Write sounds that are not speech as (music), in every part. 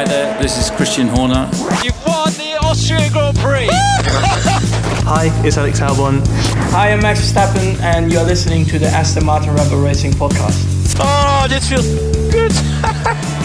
Hi there, this is Christian Horner. You've won the Austrian Grand Prix. (laughs) Hi, it's Alex Albon. Hi, I'm Max Verstappen, and you're listening to the Aston Martin Red Bull Racing podcast. Oh, this feels good. (laughs)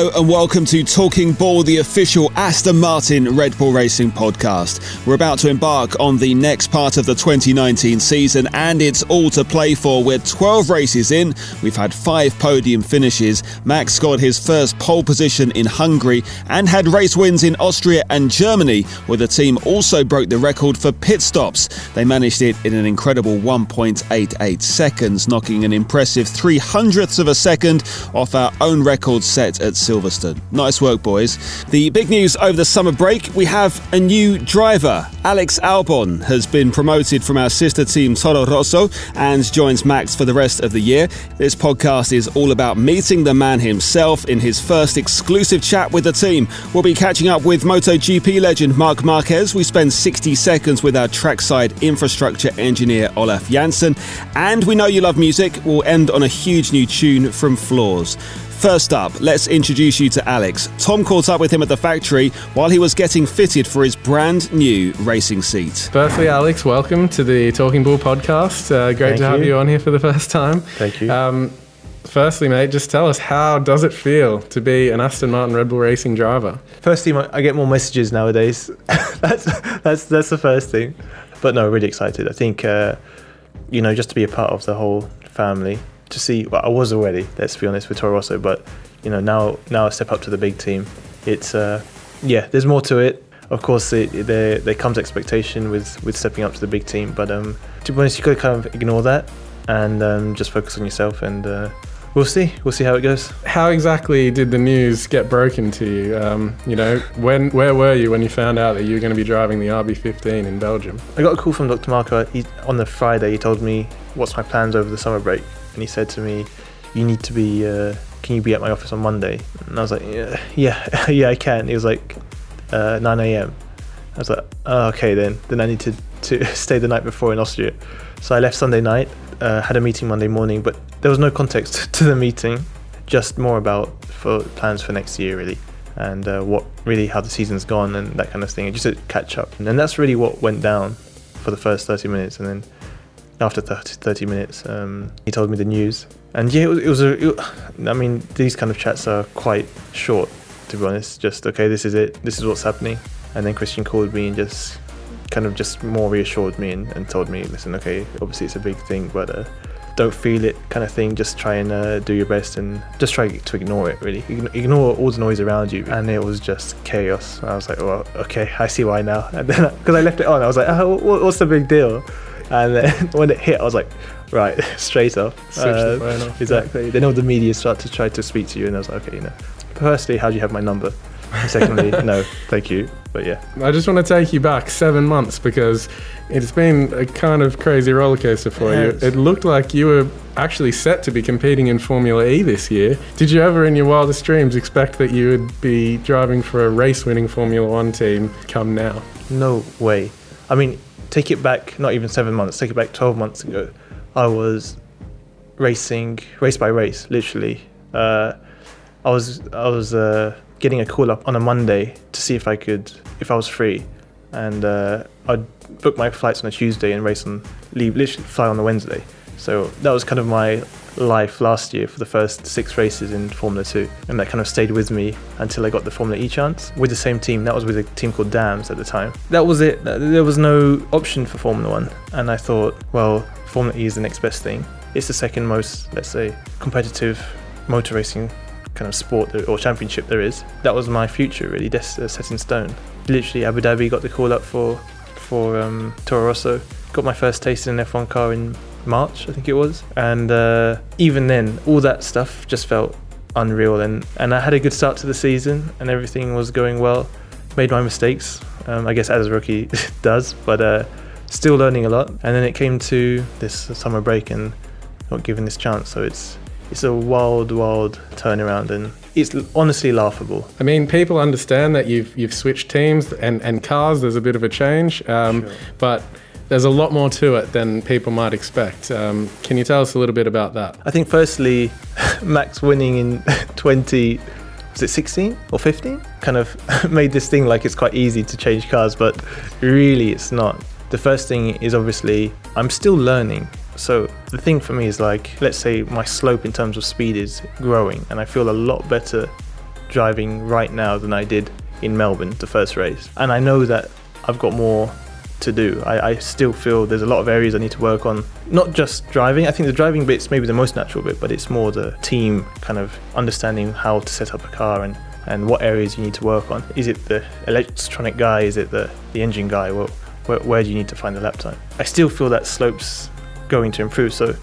Hello and welcome to Talking Bull, the official Aston Martin Red Bull Racing podcast. We're about to embark on the next part of the 2019 season and it's all to play for. We're 12 races in, we've had five podium finishes. Max got his first pole position in Hungary and had race wins in Austria and Germany, where the team also broke the record for pit stops. They managed it in an incredible 1.88 seconds, knocking an impressive 300ths of a second off our own record set at Silverstone. Nice work, boys. The big news over the summer break we have a new driver. Alex Albon has been promoted from our sister team Toro Rosso and joins Max for the rest of the year. This podcast is all about meeting the man himself in his first exclusive chat with the team. We'll be catching up with MotoGP legend Marc Marquez. We spend 60 seconds with our trackside infrastructure engineer Olaf Janssen. And we know you love music. We'll end on a huge new tune from Floors. First up, let's introduce you to Alex. Tom caught up with him at the factory while he was getting fitted for his brand new racing seat. Firstly, Alex, welcome to the Talking Bull podcast. Uh, great Thank to have you. you on here for the first time. Thank you. Um, firstly, mate, just tell us how does it feel to be an Aston Martin Red Bull Racing driver? Firstly, my- I get more messages nowadays. (laughs) that's that's that's the first thing. But no, really excited. I think uh, you know just to be a part of the whole family. To see, well, I was already. Let's be honest with Toro Rosso, but you know now now I step up to the big team. It's uh, yeah, there's more to it. Of course, it, there there comes expectation with with stepping up to the big team, but um, to be honest, you got to kind of ignore that and um, just focus on yourself. And uh, we'll see, we'll see how it goes. How exactly did the news get broken to you? Um, you know, when where were you when you found out that you were going to be driving the RB15 in Belgium? I got a call from Dr. Marko. He, on the Friday, he told me what's my plans over the summer break, and he said to me, "You need to be. Uh, can you be at my office on Monday?" And I was like, "Yeah, (laughs) yeah, yeah, I can." He was like, uh, "9 a.m." I was like, oh, "Okay, then. Then I need to to (laughs) stay the night before in Austria." So I left Sunday night, uh, had a meeting Monday morning, but there was no context (laughs) to the meeting, just more about for plans for next year, really and uh, what really how the season's gone and that kind of thing. Just to catch up, and that's really what went down for the first 30 minutes, and then after 30, 30 minutes, um, he told me the news, and yeah, it was, it was a. It, I mean, these kind of chats are quite short, to be honest. Just okay, this is it, this is what's happening, and then Christian called me and just kind of just more reassured me and, and told me, listen, okay, obviously it's a big thing, but. Uh, don't feel it kind of thing. Just try and uh, do your best and just try to ignore it really. Ignore all the noise around you. And it was just chaos. I was like well okay i see why now. (laughs) And then because i left it on. I was like oh, what's the big deal and then (laughs) when it hit i was like right (laughs) straight off phone off. exactly then all the media start to try to speak to you and i was like okay you know firstly how do you have my number secondly (laughs) no thank you but yeah I just want to take you back seven months because it's been a kind of crazy roller coaster for you. It looked like you were actually set to be competing in Formula E this year. Did you ever, in your wildest dreams, expect that you would be driving for a race winning Formula One team come now? No way. I mean, take it back, not even seven months, take it back 12 months ago. I was racing, race by race, literally. Uh, I was, I was uh, getting a call up on a Monday to see if I could, if I was free. And uh, I'd book my flights on a Tuesday and race on, leave, literally fly on the Wednesday. So that was kind of my life last year for the first six races in Formula 2. And that kind of stayed with me until I got the Formula E chance with the same team. That was with a team called DAMS at the time. That was it. There was no option for Formula 1. And I thought, well, Formula E is the next best thing. It's the second most, let's say, competitive motor racing kind of sport or championship there is. That was my future, really, uh, set in stone. Literally, Abu Dhabi got the call up for for um, Toro Rosso. Got my first taste in an F1 car in March, I think it was. And uh, even then, all that stuff just felt unreal. And, and I had a good start to the season, and everything was going well. Made my mistakes, um, I guess, as a rookie (laughs) does, but uh, still learning a lot. And then it came to this summer break and not given this chance. So it's it's a wild, wild turnaround, and it's honestly laughable. I mean, people understand that you've you've switched teams and, and cars. There's a bit of a change, um, but there's a lot more to it than people might expect. Um, can you tell us a little bit about that? I think firstly, (laughs) Max winning in (laughs) 20 was it 16 or 15 kind of (laughs) made this thing like it's quite easy to change cars but really it's not the first thing is obviously i'm still learning so the thing for me is like let's say my slope in terms of speed is growing and i feel a lot better driving right now than i did in melbourne the first race and i know that i've got more to do. I, I, still feel there's a lot of areas I need to work on. Not just driving. I think the driving bit's maybe the most natural bit, but it's more the team kind of understanding how to set up a car and, and what areas you need to work on. Is it the electronic guy? Is it the, the engine guy? Well, where, where do you need to find the lap time? I still feel that slope's going to improve. So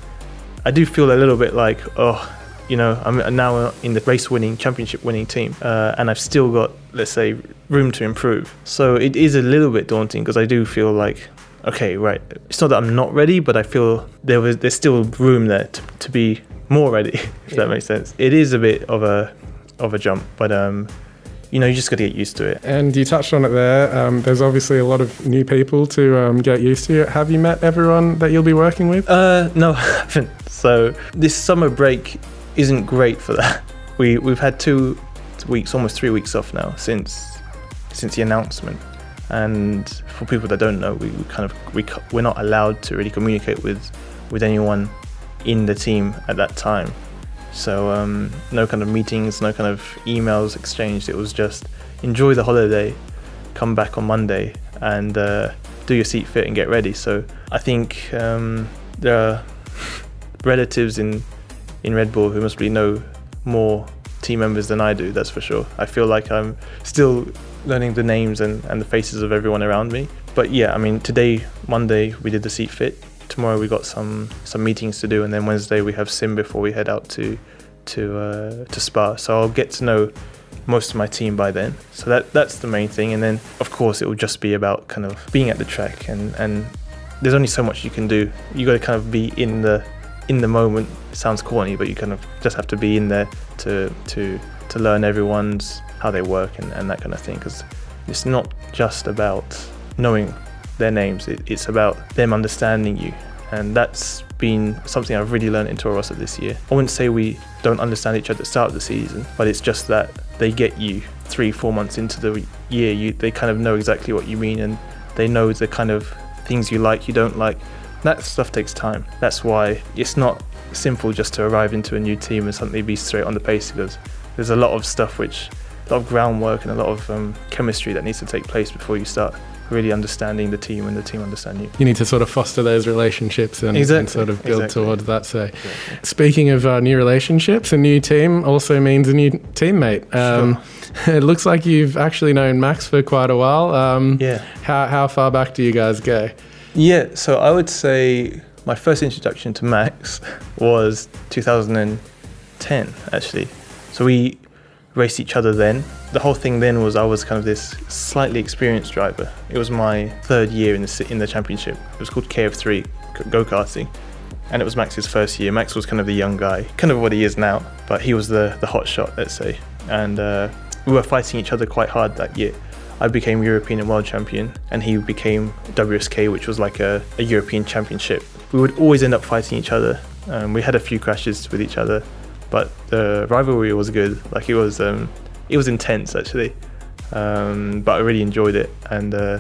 I do feel a little bit like, oh, you know, I'm now in the race winning, championship winning team, uh, and I've still got, let's say, room to improve. So it is a little bit daunting because I do feel like, okay, right, it's not that I'm not ready, but I feel there was there's still room there to, to be more ready, (laughs) if yeah. that makes sense. It is a bit of a of a jump, but um, you know, you just got to get used to it. And you touched on it there. Um, there's obviously a lot of new people to um, get used to. Have you met everyone that you'll be working with? Uh, no, (laughs) I haven't. So this summer break isn't great for that. (laughs) We we've had two weeks, almost three weeks off now since since the announcement. And for people that don't know, we, we kind of we, we're not allowed to really communicate with with anyone in the team at that time. So um, no kind of meetings, no kind of emails exchanged. It was just enjoy the holiday, come back on Monday, and uh, do your seat fit and get ready. So I think um, there are (laughs) relatives in in Red Bull who must be know more team members than I do, that's for sure. I feel like I'm still learning the names and, and the faces of everyone around me. But yeah, I mean, today, Monday, we did the seat fit. Tomorrow we got some some meetings to do, and then Wednesday we have sim before we head out to to uh, to Spa. So I'll get to know most of my team by then. So that that's the main thing. And then of course it will just be about kind of being at the track and and there's only so much you can do. You got to kind of be in the in the moment. It sounds corny, but you kind of just have to be in there to to to learn everyone's how they work and, and that kind of thing. Because it's not just about knowing their names; it, it's about them understanding you, and that's been something I've really learned in Toro Rosso this year. I wouldn't say we don't understand each other at the start of the season, but it's just that they get you three, four months into the year. You they kind of know exactly what you mean, and they know the kind of things you like, you don't like that stuff takes time. That's why it's not simple just to arrive into a new team and suddenly be straight on the pace because there's a lot of stuff which, a lot of groundwork and a lot of um, chemistry that needs to take place before you start really understanding the team and the team understand you. You need to sort of foster those relationships and, exactly. and sort of build exactly. towards that. So, exactly. speaking of uh, new relationships, a new team also means a new teammate. Um, sure. (laughs) it looks like you've actually known Max for quite a while. Um, yeah. How, how far back do you guys go? Yeah, so I would say my first introduction to Max was 2010, actually. So we raced each other then. The whole thing then was I was kind of this slightly experienced driver. It was my third year in the in the championship. It was called KF3 go karting, and it was Max's first year. Max was kind of the young guy, kind of what he is now, but he was the the hot shot, let's say. And uh, we were fighting each other quite hard that year. I became European and World Champion, and he became WSK, which was like a, a European Championship. We would always end up fighting each other. Um, we had a few crashes with each other, but the rivalry was good. Like it was, um, it was intense actually. Um, but I really enjoyed it, and uh,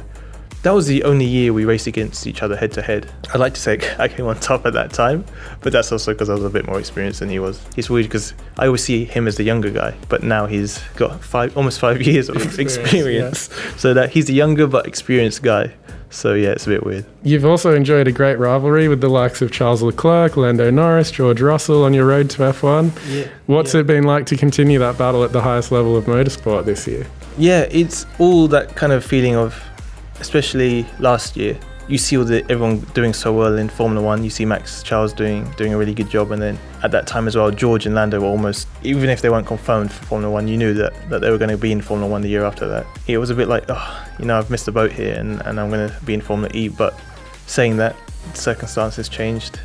that was the only year we raced against each other head to head. I'd like to say (laughs) I came on top at that time, but that's also because I was a bit more experienced than he was. It's weird because I always see him as the younger guy, but now he's got five, almost five (laughs) years of experience. experience. Yeah. (laughs) So that he's the younger but experienced guy. So yeah, it's a bit weird. You've also enjoyed a great rivalry with the likes of Charles Leclerc, Lando Norris, George Russell on your road to F1. Yeah. What's yeah. it been like to continue that battle at the highest level of motorsport this year? Yeah, it's all that kind of feeling of especially last year, you see all the everyone doing so well in Formula One. You see Max Charles doing doing a really good job, and then at that time as well, George and Lando were almost even if they weren't confirmed for Formula One, you knew that, that they were going to be in Formula One the year after that. It was a bit like, oh, you know, I've missed the boat here, and, and I'm going to be in Formula E. But saying that, circumstances changed.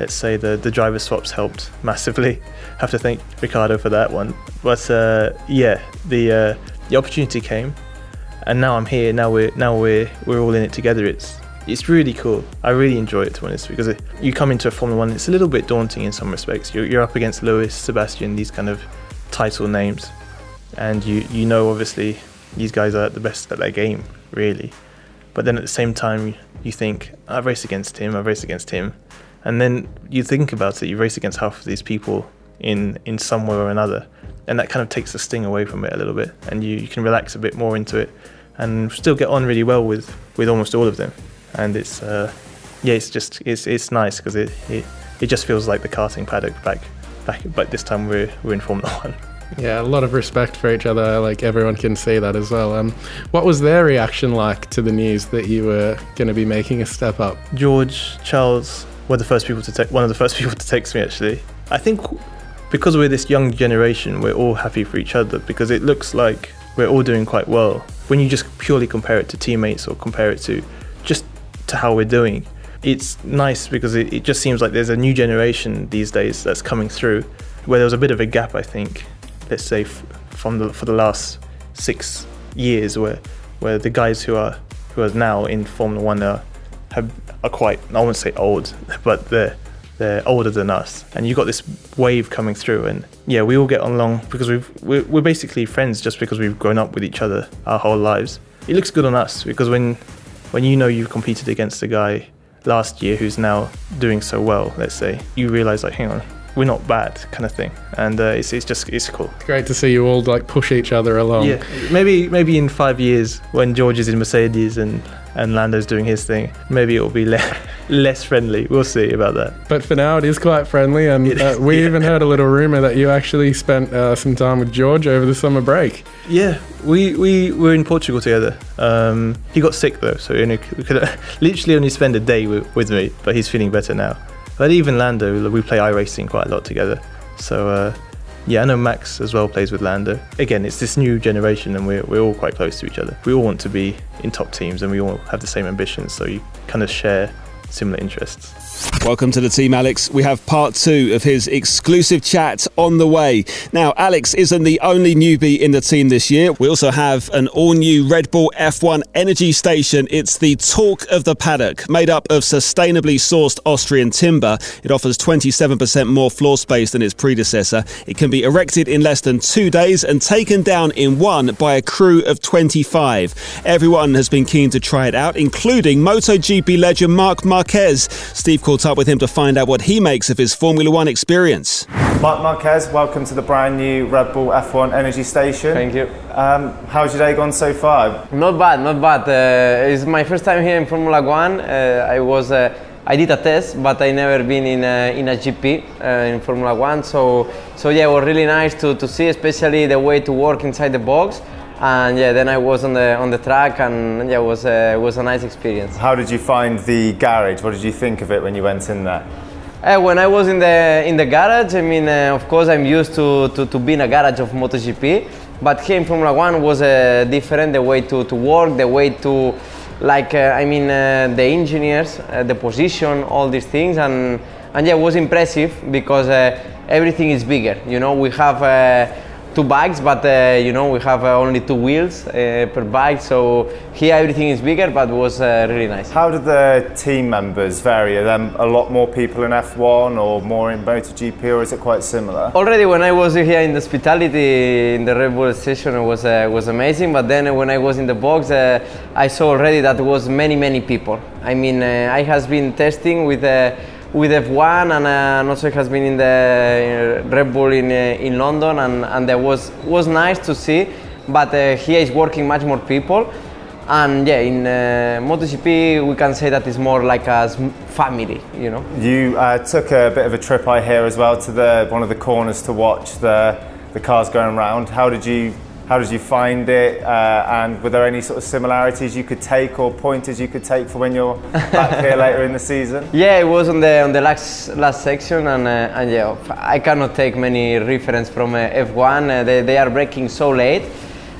Let's say the the driver swaps helped massively. Have to thank Ricciardo for that one. But uh, yeah, the uh, the opportunity came and now I'm here. Now we're now we're we're all in it together. It's it's really cool. I really enjoy it to be honest because it, you come into a Formula One, it's a little bit daunting in some respects. You're, you're up against Lewis, Sebastian, these kind of title names, and you you know obviously these guys are the best at their game, really. But then at the same time, you think I've raced against him, I've raced against him, and then you think about it. You race against half of these people in in some way or another, and that kind of takes the sting away from it a little bit, and you, you can relax a bit more into it, and still get on really well with with almost all of them. And it's uh, yeah, it's just it's it's nice because it, it it just feels like the karting paddock back back, but this time we're we're in Formula One. (laughs) Yeah, a lot of respect for each other. Like everyone can see that as well. Um, what was their reaction like to the news that you were going to be making a step up? George, Charles were the first people to take one of the first (laughs) people to text me actually. I think because we're this young generation, we're all happy for each other because it looks like we're all doing quite well. When you just purely compare it to teammates or compare it to just to how we're doing, it's nice because it, it just seems like there's a new generation these days that's coming through where there was a bit of a gap, I think, let's say from the for the last six years where where the guys who are who are now in Formula One are have are quite I won't say old, (laughs) but they're they're older than us, and you've got this wave coming through, and yeah, we all get along because we've we're, we're basically friends just because we've grown up with each other our whole lives. It looks good on us because when when you know you've competed against a guy last year who's now doing so well, let's say, you realize like, hang on, we're not bad, kind of thing, and uh, it's it's just it's cool. It's great to see you all like push each other along. Yeah, maybe maybe in five years when George is in Mercedes and and Lando's doing his thing, maybe it'll be less (laughs) less friendly. We'll see about that. But for now, it is quite friendly, and uh, we yeah. even heard a little rumor that you actually spent uh, some time with George over the summer break. Yeah, we we were in Portugal together. Um, he got sick though, so he only, we could (laughs) literally only spend a day with, with me. But he's feeling better now. But even Lando, we play iRacing quite a lot together. So uh, yeah, I know Max as well plays with Lando. Again, it's this new generation, and we're we're all quite close to each other. We all want to be in top teams, and we all have the same ambitions. So you kind of share similar interests. Welcome to the team, Alex. We have part two of his exclusive chat on the way. Now, Alex isn't the only newbie in the team this year. We also have an all new Red Bull F1 energy station. It's the Talk of the Paddock, made up of sustainably sourced Austrian timber. It offers 27% more floor space than its predecessor. It can be erected in less than two days and taken down in one by a crew of 25. Everyone has been keen to try it out, including MotoGP legend Marc Marquez. Steve caught up with him to find out what he makes of his Formula One experience. Marc Marquez, welcome to the brand new Red Bull F1 Energy Station. Thank you. Um, how's your day gone so far? Not bad, not bad. Uh, it's my first time here in Formula One. Uh, I was, uh, I did a test, but I never been in a, in a GP uh, in Formula One. So, so yeah, it was really nice to, to see, especially the way to work inside the box. And yeah, then I was on the on the track, and yeah, it was uh, it was a nice experience. How did you find the garage? What did you think of it when you went in there? Uh, when I was in the in the garage, I mean, uh, of course, I'm used to, to, to be in a garage of MotoGP, but here in Formula One was uh, different. The way to, to work, the way to, like, uh, I mean, uh, the engineers, uh, the position, all these things, and and yeah, it was impressive because uh, everything is bigger. You know, we have. Two bikes, but uh, you know we have uh, only two wheels uh, per bike, so here everything is bigger, but was uh, really nice. How did the team members vary? Are there a lot more people in F1 or more in MotoGP, or is it quite similar? Already when I was here in the hospitality in the Red Bull station, it was uh, was amazing. But then when I was in the box, uh, I saw already that was many many people. I mean, uh, I has been testing with. Uh, with F1 and, uh, and also has been in the uh, Red Bull in, uh, in London and, and that was was nice to see but uh, here is working much more people and yeah in uh, MotoGP we can say that it's more like a family you know You uh, took a bit of a trip, I hear, as well, to the one of the corners to watch the the cars going round. How did you how did you find it? Uh, and were there any sort of similarities you could take or pointers you could take for when you're back here (laughs) later in the season? Yeah, it was on the on the last last section, and uh, and yeah, I cannot take many reference from uh, F1. Uh, they, they are breaking so late.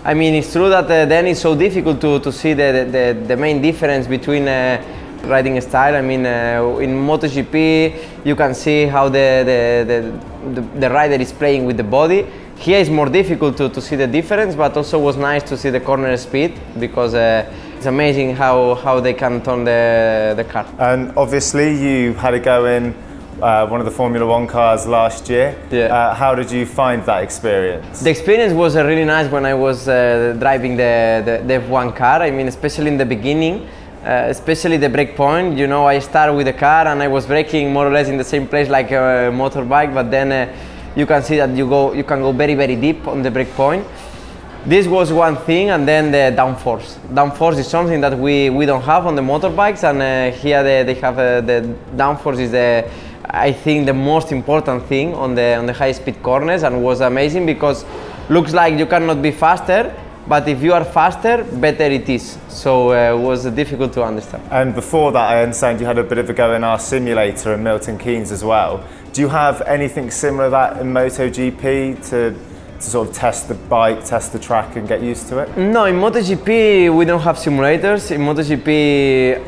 I mean, it's true that uh, then it's so difficult to, to see the, the, the main difference between uh, riding style. I mean, uh, in MotoGP, you can see how the the, the, the the rider is playing with the body. Here it's more difficult to, to see the difference, but also was nice to see the corner speed because uh, It's amazing how, how they can turn the, the car. And obviously, you had a go in uh, one of the Formula One cars last year. Yeah. Uh, how did you find that experience? The experience was uh, really nice when I was uh, driving the, the, the F1 car. I mean, especially in the beginning, uh, especially the brake point. You know, I started with the car and I was braking more or less in the same place like a motorbike, but then uh, you can see that you go, you can go very, very deep on the brake point. This was one thing, and then the downforce. Downforce is something that we, we don't have on the motorbikes, and uh, here they, they have uh, the downforce is the I think the most important thing on the on the high speed corners, and was amazing because looks like you cannot be faster, but if you are faster, better it is. So uh, it was difficult to understand. And before that, I understand you had a bit of a go in our simulator in Milton Keynes as well. Do you have anything similar to that in MotoGP to, to sort of test the bike, test the track, and get used to it? No, in MotoGP we don't have simulators. In MotoGP,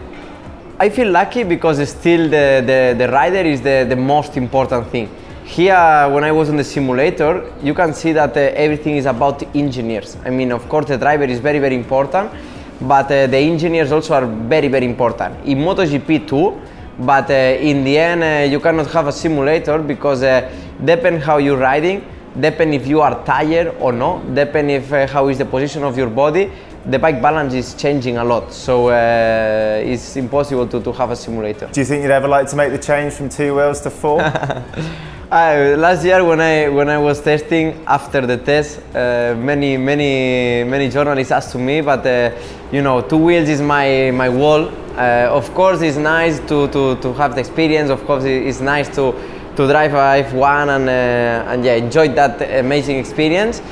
I feel lucky because still the, the, the rider is the, the most important thing. Here, when I was on the simulator, you can see that uh, everything is about engineers. I mean, of course, the driver is very, very important, but uh, the engineers also are very, very important. In MotoGP too, but uh, in the end, uh, you cannot have a simulator because uh, depend how you're riding, depend if you are tired or not, depend if uh, how is the position of your body. The bike balance is changing a lot, so uh, it's impossible to, to have a simulator. Do you think you'd ever like to make the change from two wheels to four? (laughs) Uh, last year when I when I was testing after the test, uh, many many many journalists asked to me, but uh, you know, two wheels is my my wall. Uh, of course, it's nice to, to, to have the experience. Of course, it's nice to to drive a F1 and uh, and yeah, enjoy that amazing experience.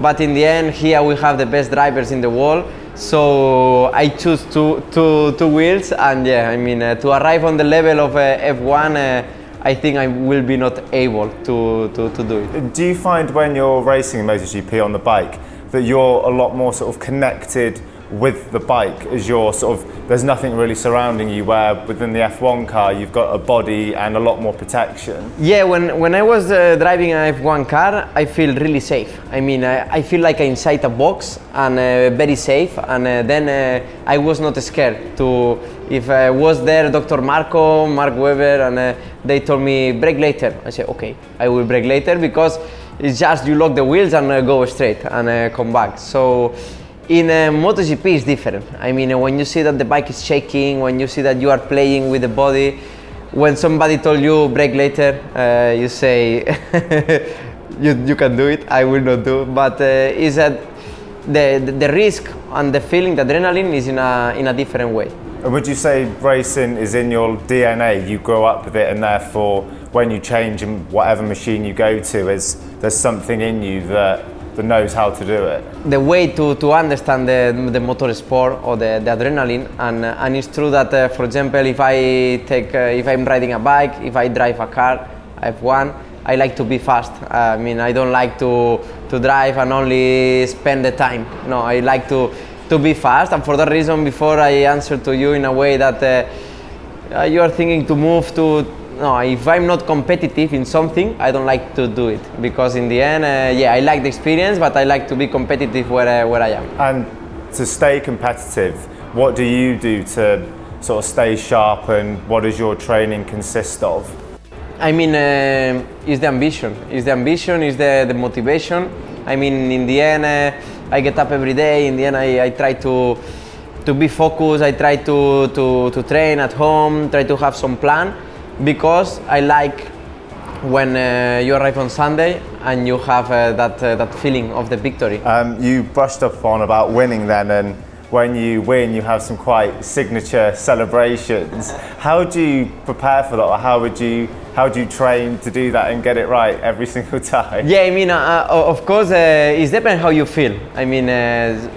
But in the end, here we have the best drivers in the world. So I choose two, two, two wheels, and yeah, I mean uh, to arrive on the level of uh, F1. I think I will be not able to, to, to do it. Do you find when you're racing in MotoGP on the bike that you're a lot more sort of connected with the bike as you're sort of there's nothing really surrounding you where within the F1 car you've got a body and a lot more protection Yeah, when, when I was uh, driving an F1 car, I feel really safe. I mean, I, I feel like I'm inside a box and uh, very safe. And uh, then uh, I was not scared to. If I was there, Dr. Marko, Mark Webber, and uh, they told me brake later. I said, okay, I will brake later because it's just you lock the wheels and uh, go straight and uh, come back. So in uh, MotoGP it's different. I mean, uh, when you see that the bike is shaking, when you see that you are playing with the body, when somebody told you brake later, uh, you say (laughs) you, you can do it. I will not do. But uh, is that the, the the risk and the feeling, the adrenaline is in a in a different way. And would you say racing is in your DNA you grow up with it and therefore when you change in whatever machine you go to is there's something in you that that knows how to do it? The way to, to understand the, the motor sport or the, the adrenaline and, uh, and it's true that uh, for example if I take uh, if I'm riding a bike if I drive a car F1 I like to be fast. I mean I don't like to, to drive and only spend the time. No I like to, to be fast and for that reason before I answer to you in a way that uh, uh, you are thinking to move to no if i'm not competitive in something i don't like to do it. Because in the end uh, yeah i like the experience but i like to be competitive where, uh, where i am. And to stay competitive what do you do to sort of stay sharp and what does your training consist of? I mean uh, is the ambition. Is the ambition is the, the motivation. I mean in the end uh, i get up every day in the end i, I try to to be focused i try to, to, to train at home try to have some plan because I like when uh, you arrive on Sunday and you have uh, that, uh, that feeling of the victory. um, you brushed up on about winning then and when you win you have some quite signature celebrations how do you prepare for that or how would you how do you train to do that and get it right every (laughs) single time Yeah, I mean, uh, uh, of course, uh, it depends how you feel. I mean, uh,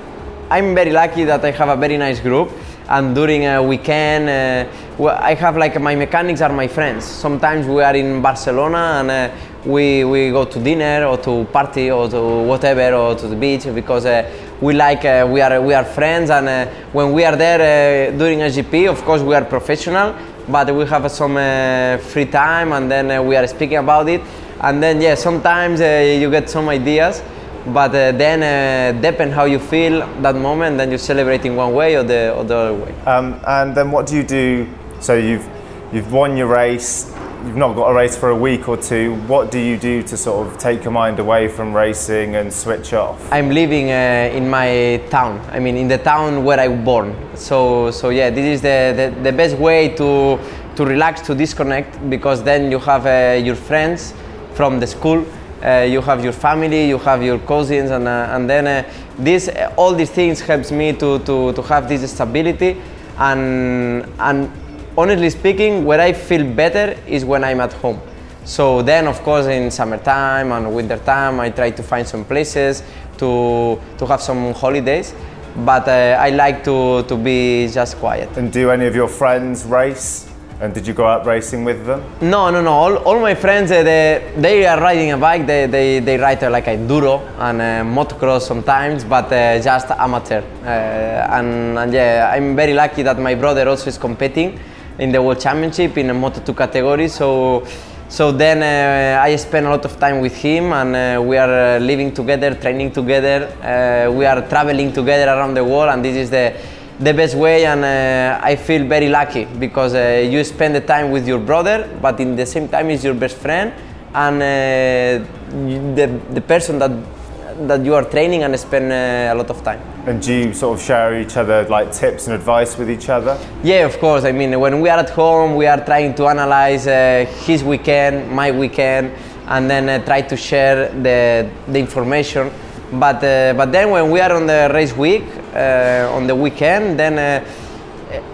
I'm very lucky that I have a very nice group, and during a weekend, uh, I have like my mechanics are my friends. Sometimes we are in Barcelona and uh, we we go to dinner or to party or to whatever or to the beach because uh, we like uh, we are we are friends and uh, when we are there uh, during GP, of course, we are professional, but we have some uh, free time and then uh, we are speaking about it, and then yeah, sometimes uh, you get some ideas But then, uh, depend how you feel that moment, then you celebrate in one way or the, or the other way. Um, and then what do you do? So you've you've won your race. You've not got a race for a week or two. What do you do to sort of take your mind away from racing and switch off? I'm living uh, in my town. I mean, in the town where I was born. So, so yeah, this is the, the, the best way to to relax, to disconnect, because then you have uh, your friends from the school, uh, you have your family, you have your cousins, and uh, and then uh, this all these things helps me to to to have this stability, and and honestly speaking, where I feel better is when I'm at home. So then, of course, in summertime and wintertime, I try to find some places to to have some holidays. But uh, I like to, to be just quiet. And do any of your friends race? And did you go out racing with them? No, no, no. All, all my friends, uh, they, they are riding a bike. They, they, they ride uh, like enduro and uh, motocross sometimes, but uh, just amateur. Uh, and, and yeah, I'm very lucky that my brother also is competing in the World Championship in a Moto2 category. So, so then uh, I spend a lot of time with him, and uh, we are uh, living together, training together. Uh, we are traveling together around the world, and this is the the best way. And uh, I feel very lucky because uh, you spend the time with your brother, but in the same time is your best friend and the the person that that you are training and spend a lot of time. And do you sort of share each other like tips and advice with each other? Yeah, of course. I mean, when we are at home, we are trying to analyze uh, his weekend, my weekend, and then uh, try to share the, the information. But, uh, but then when we are on the race week, uh, on the weekend, then uh,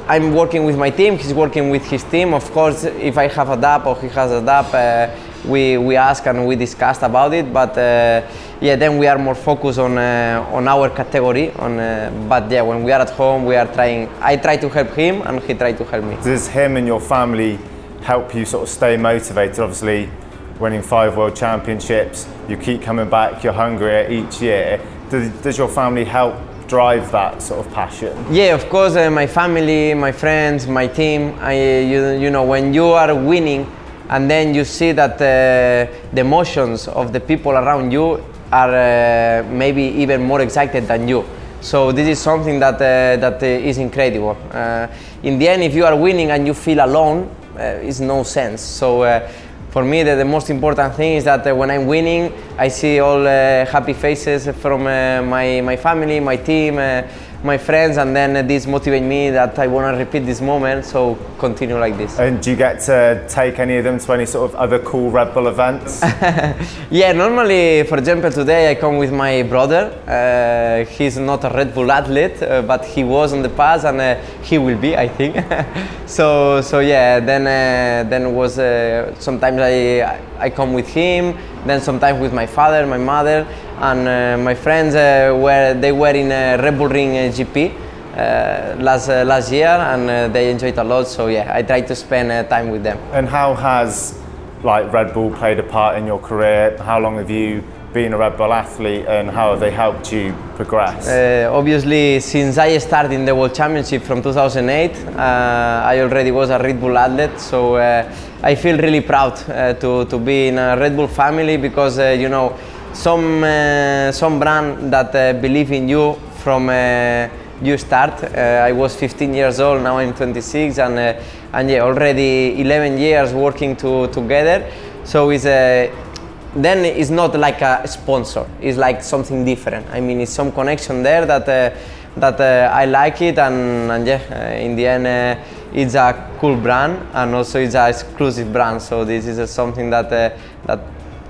I'm working with my team, he's working with his team. Of course, if I have a DAP or he has a DAP, uh, we, we ask and we discussed about it. But uh, yeah, then we are more focused on, uh, on our category. On, uh, but yeah, when we are at home, we are trying, I try to help him and he try to help me. Does him and your family help you sort of stay motivated? Obviously, winning five world championships, you keep coming back, you're hungrier each year. Does, does your family help drive that sort of passion? Yeah, of course, uh, my family, my friends, my team. I, you, you know, when you are winning, and then you see that uh, the emotions of the people around you are uh, maybe even more excited than you. So this is something that uh, that uh, is incredible. In the end, if you are winning and you feel alone, it's no sense. So. For me, the, the most important thing is that uh, when I'm winning, I see all uh, happy faces from uh, my, my family, my team, my friends, and then this motivates me that I want to repeat this moment. So continue like this. And do you get to take any of them to any sort of other cool Red Bull events? (laughs) Yeah, normally, for example, today I come with my brother. Uh, he's not a Red Bull athlete, uh, but he was in the past, and uh, he will be, I think. (laughs) so, so yeah. Then, uh, then was uh, sometimes I I come with him. Then sometimes with my father, my mother, and uh, my friends. Uh, were they were in a Red Bull Ring uh, GP. Uh, last uh, last year and uh, they enjoyed a lot so yeah I try to spend uh, time with them and how has like Red Bull played a part in your career? How long have you been a Red Bull athlete and how they helped you progress? Uh, obviously, since I started in the World Championship from 2008, uh, I already was a Red Bull athlete. So uh, I feel really proud uh, to, to be in a Red Bull family because uh, you know some uh, some brand that believe in you from you start. I was 15 years old, now I'm 26, and and yeah, already 11 years working to, together. So it's a then it's not like a sponsor. It's like something different. I mean it's some connection there that uh, that uh, i like it and, and yeah uh, in the end uh, it's a cool brand and also it's an exclusive brand. So this is uh, something that uh, that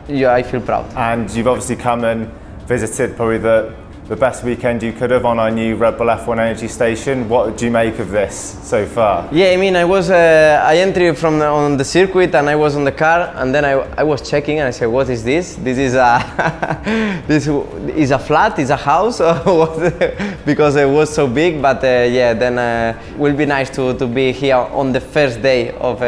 yeah, i feel proud. And you've obviously come and visited probably the, the best weekend you could have on our new Red Bull F1 Energy Station. What do you make of this so far? Yeah, I mean, I was uh, I entered from the, on the circuit and I was on the car and then I, I was checking and I said, what is this? This is a (laughs) this is a flat, is a house, (laughs) (laughs) because it was so big. But uh, yeah, then uh, will be nice to, to be here on the first day of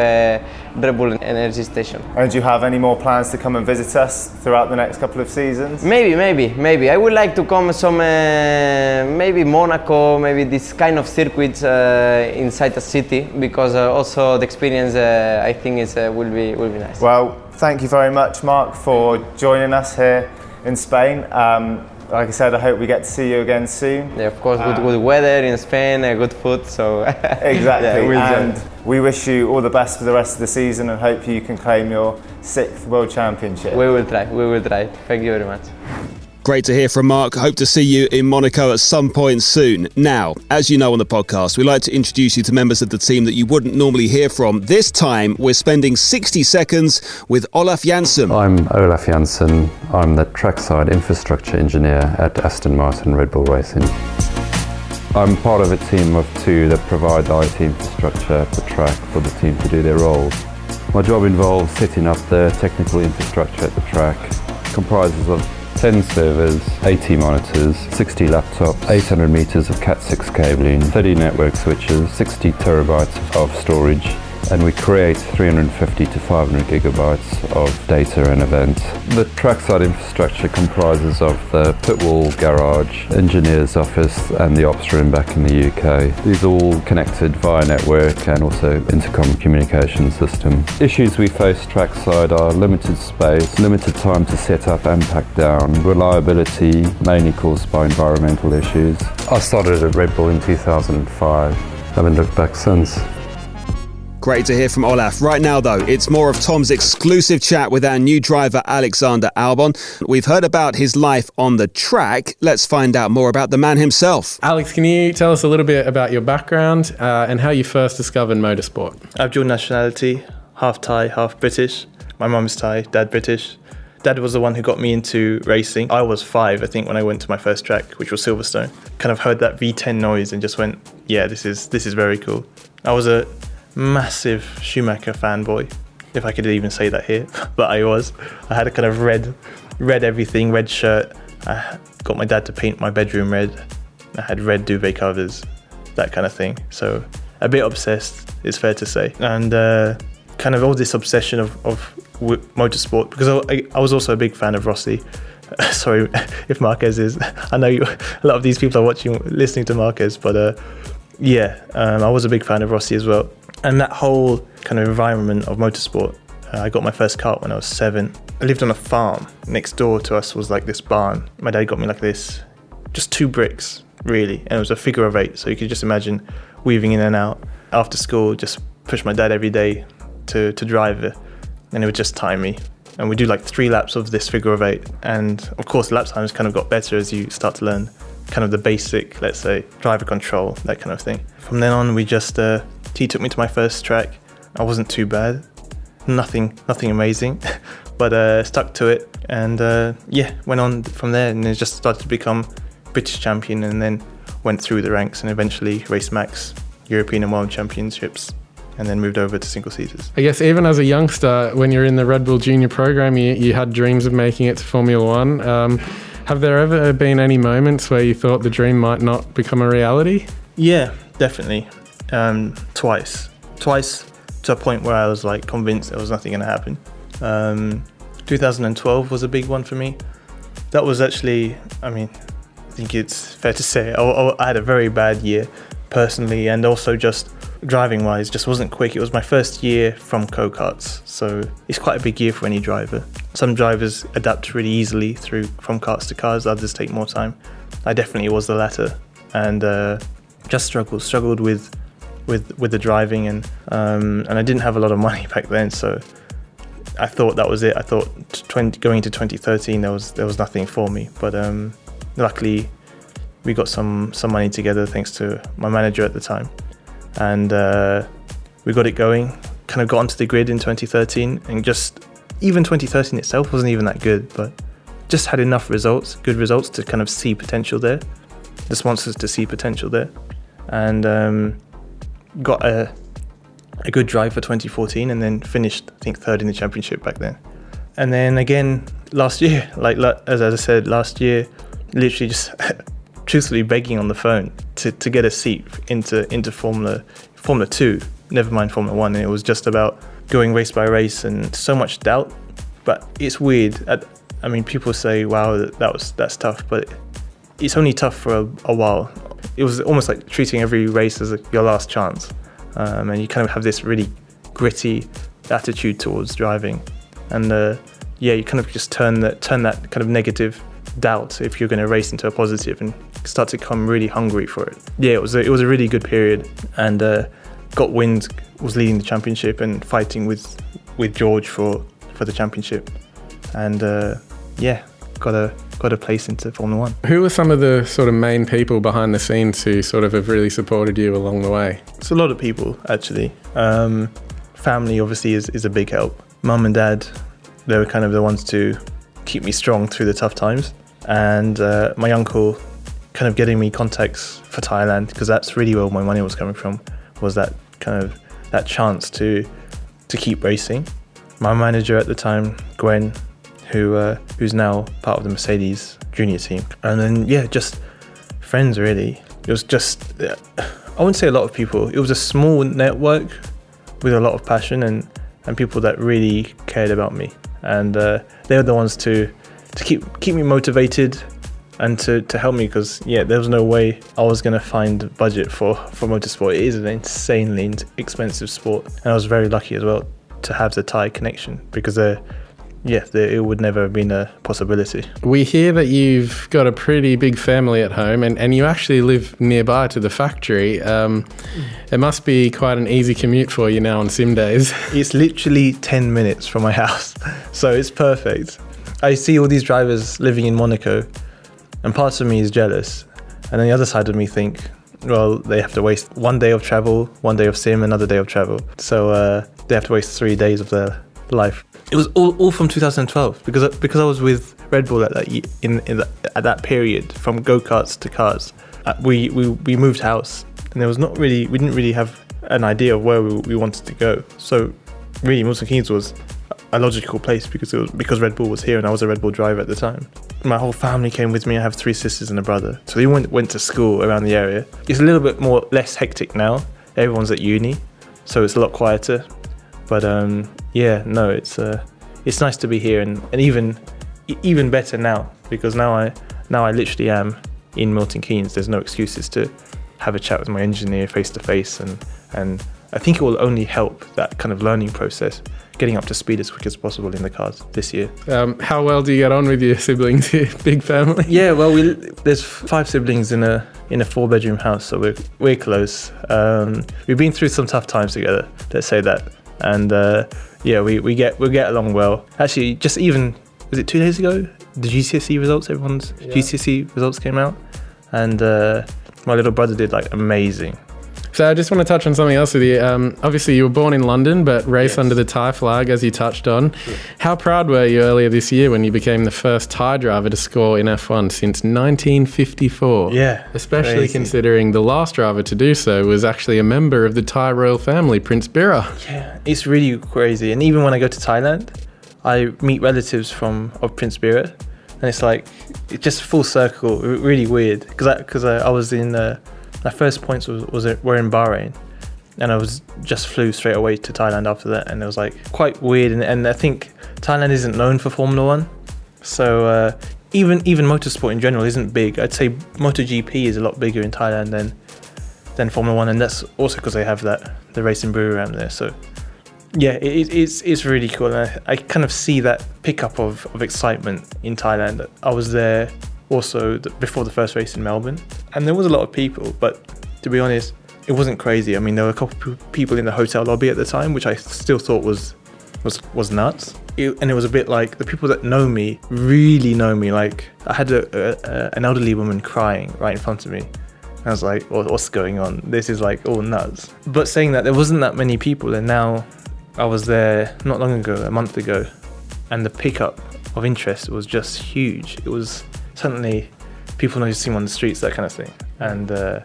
uh, Energy Station. And do you have any more plans to come and visit us throughout the next couple of seasons? Maybe, maybe, maybe. I would like to come some, uh, maybe Monaco, maybe this kind of circuits uh, inside a city because uh, also the experience uh, I think is uh, will be will be nice. Well, thank you very much, Marc, for joining us here in Spain. Um, like I said, I hope we get to see you again soon. Yeah, of course, good, good weather in Spain, uh, good food, so (laughs) Exactly. yeah, we'll and we wish you all the best for the rest of the season and hope you can claim your sixth World Championship. we will try. We will try. Thank you very much. Great to hear from Marc. Hope to see you in Monaco at some point soon. Now, as you know on the podcast, we like to introduce you to members of the team that you wouldn't normally hear from. This time, we're spending 60 seconds with Olaf Janssen. I'm Olaf Janssen. I'm the trackside infrastructure engineer at Aston Martin Red Bull Racing. I'm part of a team of two that provide the IT infrastructure at the track for the team to do their roles. My job involves setting up the technical infrastructure at the track. comprises of 10 servers, 80 monitors, 60 laptops, 800 meters of Cat6 cabling, 30 network switches, 60 terabytes of storage, and we create 350 to 500 gigabytes of data and events. The trackside infrastructure comprises of the pit wall, garage, engineer's office, and the ops room back in the UK. These are all connected via network and also intercom communication system. Issues we face trackside are limited space, limited time to set up and pack down, reliability mainly caused by environmental issues. I started at Red Bull in 2005. I Haven't looked back since. Great to hear from Olaf. Right now, though, it's more of Tom's exclusive chat with our new driver, Alexander Albon. We've heard about his life on the track. Let's find out more about the man himself. Alex, can you tell us a little bit about your background uh, and how you first discovered motorsport? I have dual nationality, half Thai, half British. My mum's Thai, dad British. Dad was the one who got me into racing. I was five, I think, when I went to my first track, which was Silverstone. Kind of heard that V10 noise and just went, "Yeah, this is this is very cool." I was a massive Schumacher fanboy, if I could even say that here, (laughs) but I was. I had a kind of red, red everything, red shirt. I got my dad to paint my bedroom red. I had red duvet covers, that kind of thing. So a bit obsessed, it's fair to say, and uh, kind of all this obsession of, of motorsport because I, I was also a big fan of Rossi. (laughs) Sorry (laughs) if Marquez is. I know you, a lot of these people are watching, listening to Marquez, but uh, yeah, um, I was a big fan of Rossi as well. And that whole kind of environment of motorsport. Uh, I got my first car when I was seven. I lived on a farm. Next door to us was like this barn. My dad got me like this, just two bricks, really. And it was a figure of eight. So you could just imagine weaving in and out. After school, just push my dad every day to, to drive it. And it would just time me. And we do like three laps of this figure of eight. And of course, lap times kind of got better as you start to learn kind of the basic, let's say, driver control, that kind of thing. From then on, we just, uh, he took me to my first track. I wasn't too bad, nothing, nothing amazing, (laughs) but uh, stuck to it. And uh, yeah, went on from there and it just started to become British champion and then went through the ranks and eventually raced Max, European and World Championships, and then moved over to single seaters. I guess even as a youngster, when you're in the Red Bull Junior program, you, you had dreams of making it to Formula One. Um, have there ever been any moments where you thought the dream might not become a reality? Yeah, definitely. Um, twice. Twice to a point where I was like convinced there was nothing going to happen. Um, 2012 was a big one for me. That was actually, I mean, I think it's fair to say, I, I, had a very bad year personally and also just driving wise, just wasn't quick. It was my first year from go karts, so it's quite a big year for any driver. Some drivers adapt really easily through from karts to cars, others take more time. I definitely was the latter and uh, just struggled, struggled with with with the driving and um, and I didn't have a lot of money (laughs) back then, so I thought that was it. I thought 20, going into 2013 there was there was nothing for me, but um, luckily we got some some money together thanks to my manager at the time, and uh, we got it going. Kind of got onto the grid in 2013, and just even 2013 itself wasn't even that good, but just had enough results, good results to kind of see potential there. The sponsors to see potential there, and um, got a a good drive for 2014 and then finished I think third in the championship back then. And then again last year, (laughs) like as I said last year, literally just (laughs) truthfully begging on the phone to, to get a seat into into Formula Formula 2, never mind Formula 1 and it was just about going race by race and so much doubt. But it's weird. I mean people say wow that, that was that's tough, but it's only tough for a, a while. It was almost like treating every race as a, your last chance um, and you kind of have this really gritty attitude towards driving. And uh, yeah, you kind of just turn that turn that kind of negative doubt if you're going to race into a positive and start to come really hungry for it. Yeah, it was a, it was a really good period, and uh, got wind was leading the championship and fighting with with George for for the championship, and uh, yeah, got a got a place into Formula One. Who are some of the sort of main people behind the scenes who sort of have really supported you along the way? It's a lot of people actually. Um, family obviously is, is a big help. Mum and dad, they were kind of the ones to keep me strong through the tough times. And uh, my uncle kind of getting me contacts for Thailand because that's really where my money was coming from was that kind of that chance to to keep racing. My manager at the time, Gwen, who uh, who's now part of the Mercedes junior team, and then yeah, just friends really. It was just I wouldn't say a lot of people. It was a small network with a lot of passion and and people that really cared about me, and uh, they were the ones to to keep keep me motivated and to, to help me because yeah there was no way I was gonna find budget for for motorsport it is an insanely expensive sport and I was very lucky as well to have the Thai connection because uh, yeah, it would never have been a possibility. We hear that you've got a pretty big family at home and, and you actually live nearby to the factory. Um, it must be quite an easy commute for you now on sim days. (laughs) It's literally 10 minutes from my house, (laughs) so it's perfect. I see all these drivers living in Monaco, and part of me is jealous, and then the other side of me think, well, they have to waste one day of travel, one day of sim, another day of travel. So uh, they have to waste three days of their life it was all, all from 2012 because because I was with Red Bull at that in, in the, at that period from go karts to cars. Uh, we, we we moved house and there was not really we didn't really have an idea of where we, we wanted to go. So really, Milton Keynes was a logical place because it was because Red Bull was here and I was a Red Bull driver at the time. My whole family came with me. I have three sisters and a brother, so they went went to school around the area. It's a little bit more less hectic now. Everyone's at uni, so it's a lot quieter. But um, yeah, no, it's uh, it's nice to be here, and, and even even better now because now I now I literally am in Milton Keynes. There's no excuses to have a chat with my engineer face to face, and and I think it will only help that kind of learning process, getting up to speed as quick as possible in the cars this year. Um, how well do you get on with your siblings? (laughs) Big family. Yeah, well, we there's five siblings in a in a four bedroom house, so we're we're close. Um, we've been through some tough times together. Let's say that, and. Uh, yeah, we, we get we get along well. Actually, just even was it two days ago? The GCSE results, everyone's yeah. GCSE results came out, and uh, my little brother did like amazing. So I just want to touch on something else with you. Um, obviously, you were born in London, but race yes. under the Thai flag, as you touched on. Sure. How proud were you earlier this year when you became the first Thai driver to score in F1 since 1954? Yeah, especially crazy. considering the last driver to do so was actually a member of the Thai royal family, Prince Bira. Yeah, it's really crazy. And even when I go to Thailand, I meet relatives from of Prince Bira, and it's like it's just full circle. Really weird because I, cause I, I was in. Uh, my first points was, was it, were in Bahrain, and I was just flew straight away to Thailand after that, and it was like quite weird. And, and I think Thailand isn't known for Formula One, so uh, even even motorsport in general isn't big. I'd say MotoGP is a lot bigger in Thailand than than Formula One, and that's also because they have that the racing brew around there. So yeah, it, it's it's really cool, and I, I kind of see that pickup of, of excitement in Thailand. I was there also the, before the first race in Melbourne, and there was a lot of people. But to be honest, it wasn't crazy. I mean, there were a couple of people in the hotel lobby at the time, which I still thought was was was nuts. It, and it was a bit like the people that know me really know me. Like I had a, a, an elderly woman crying right in front of me. I was like, what's going on? This is like all nuts. But saying that, there wasn't that many people, and now I was there not long ago, a month ago, and the pickup of interest was just huge. It was suddenly people noticing him on the streets, that kind of thing. And uh,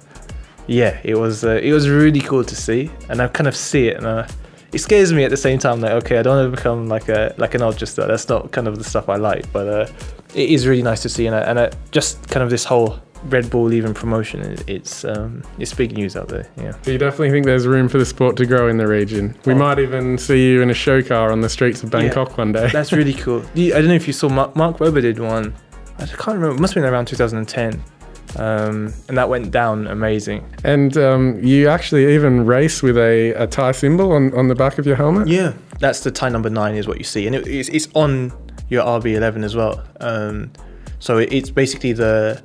yeah, it was uh, it was really cool to see, and I kind of see it, and uh, it scares me at the same time. Like, okay, I don't want to become like a like an Odgester. That's not kind of the stuff I like, but uh, it is really nice to see, and I, and I, just kind of this whole Red Bull even promotion, it's um, it's big news out there. Yeah. So you definitely think there's room for the sport to grow in the region. We oh. might even see you in a show car on the streets of Bangkok yeah, one day. That's really cool. I don't know if you saw Mark, Mark Webber did one I can't remember. It must have been around 2010. Um, and that went down amazing. And um, you actually even race with a, a Thai symbol on, on the back of your helmet? Yeah, that's the Thai number nine, is what you see. And it, it's, it's on your RB11 as well. Um, so it, it's basically the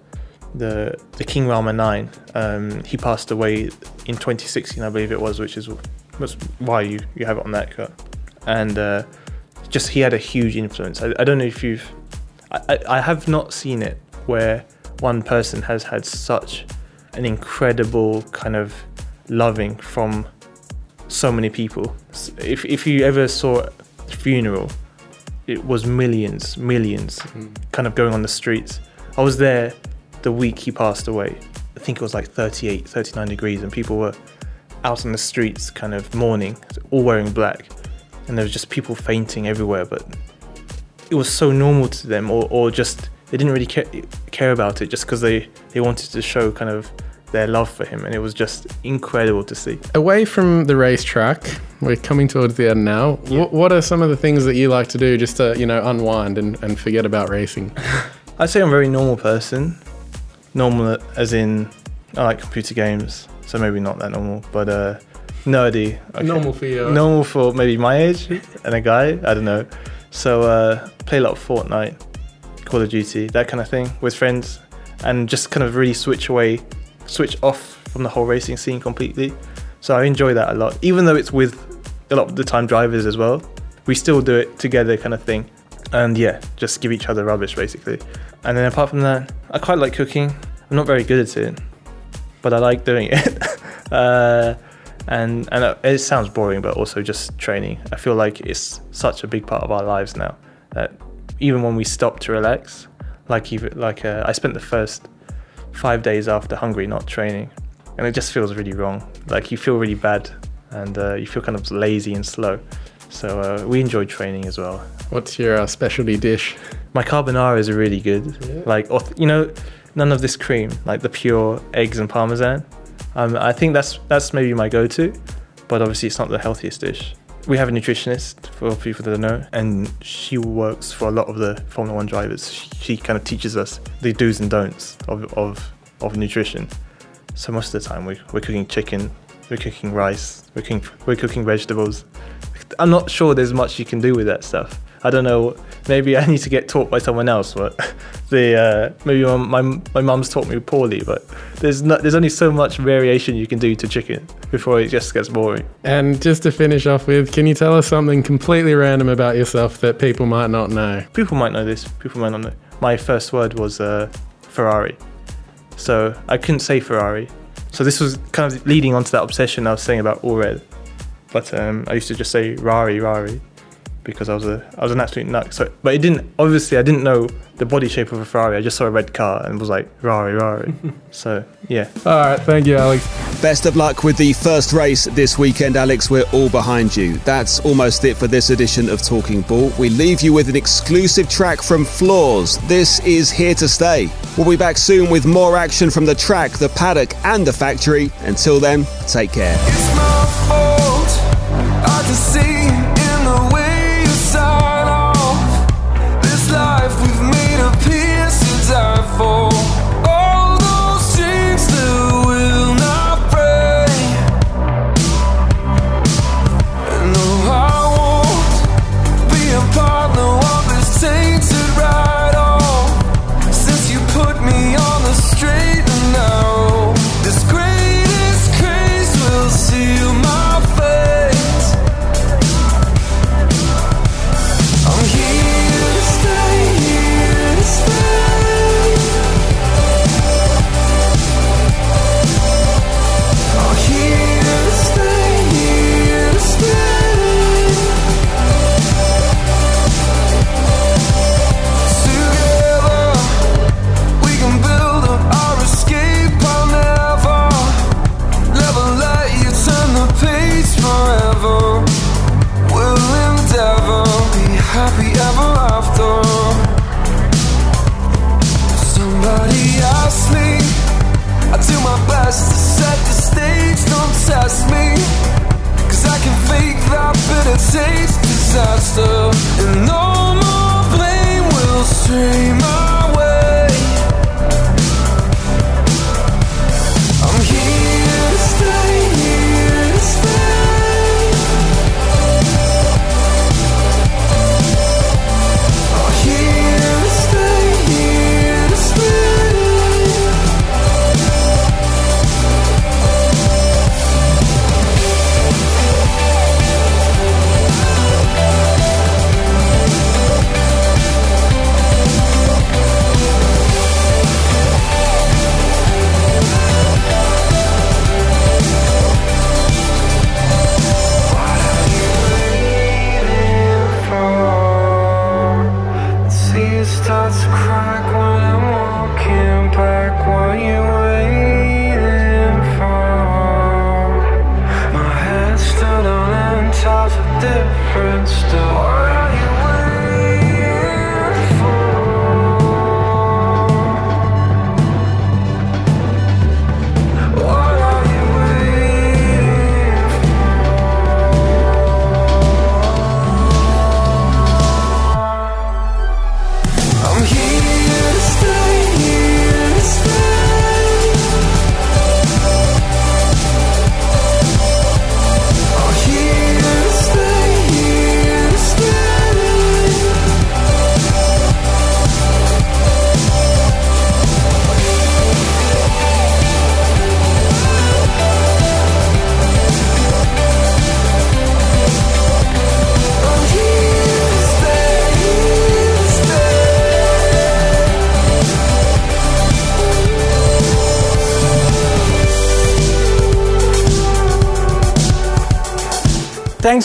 the the King Rama 9. Um, he passed away in 2016, I believe it was, which is why you, you have it on that car. And uh, just he had a huge influence. I, I don't know if you've, I, I- have not seen it where one person has had such an incredible kind of loving from so many people. If, if you ever saw a funeral, it was millions, millions hmm. kind of going on the streets. I was there the week he passed away. I think it was like 38, 39 degrees, and people were out on the streets kind of mourning, all wearing black. And there was just people fainting everywhere, but it was so normal to them, or, or just they didn't really care, care about it just because they, they wanted to show kind of their love for him. And it was just incredible to see. Away from the racetrack, we're coming towards the end now. What, what are some of the things that you like to do just to, you know, unwind and, and forget about racing? (laughs) I'd say I'm a very normal person. Normal as in I like computer games, so maybe not that normal, but uh, nerdy. okay. Normal for you. Normal for maybe my age and a guy. I don't know. So uh, play a lot of Fortnite, Call of Duty, that kind of thing with friends, and just kind of really switch away, switch off from the whole racing scene completely. So I enjoy that a lot, even though it's with a lot of the time drivers as well. We still do it together, kind of thing, and yeah, just give each other rubbish basically. And then apart from that, I quite like cooking. I'm not very good at it, but I like doing it. (laughs) uh, and and it sounds boring, but also just training. I feel like it's such a big part of our lives now that even when we stop to relax, like even like uh, I spent the first five days after Hungary not training, and it just feels really wrong. Like you feel really bad, and uh, you feel kind of lazy and slow. So uh, we enjoy training as well. What's your uh, specialty dish? My carbonara is really good. Like you know, none of this cream, like the pure eggs and parmesan. Um, I think that's that's maybe my go-to, but obviously it's not the healthiest dish. We have a nutritionist for people that don't know, and she works for a lot of the Formula One drivers. She, she kind of teaches us the do's and don'ts of of, of nutrition. So most of the time we, we're cooking chicken, we're cooking rice, we're cooking we're cooking vegetables. I'm not sure there's much you can do with that stuff. I don't know. Maybe I need to get taught by someone else. But (laughs) the uh, maybe my my my mum's taught me poorly. But there's not there's only so much variation you can do to chicken before it just gets boring. And just to finish off with, can you tell us something completely random about yourself that people might not know? People might know this. People might not know. My first word was uh, Ferrari, so I couldn't say Ferrari. So this was kind of leading on to that obsession I was saying about all red. But um, I used to just say Rari Rari because I was a I was an absolute nut. So, but it didn't obviously I didn't know the body shape of a Ferrari. I just saw a red car and was like Rari Rari. (laughs) so yeah. All right, thank you, Alex. Best of luck with the first race this weekend, Alex. We're all behind you. That's almost it for this edition of Talking Bull. We leave you with an exclusive track from Floors. This is here to stay. We'll be back soon with more action from the track, the paddock, and the factory. Until then, take care. For.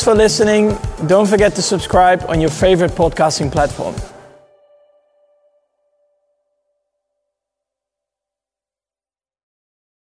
For listening. Don't forget to subscribe on your favorite podcasting platform.